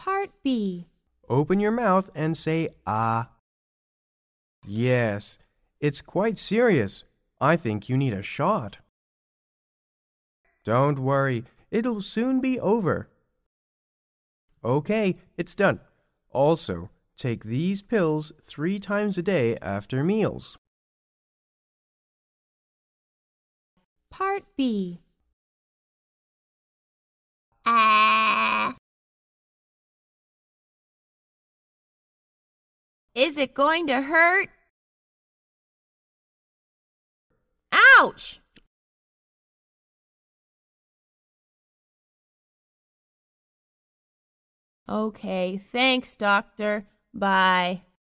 Part B. Open your mouth and say ah. Yes, it's quite serious. I think you need a shot. Don't worry, it'll soon be over. Okay, it's done. Also, take these pills three times a day after meals. Part B. Ah. Is it going to hurt? Ouch! Okay, thanks, doctor. Bye.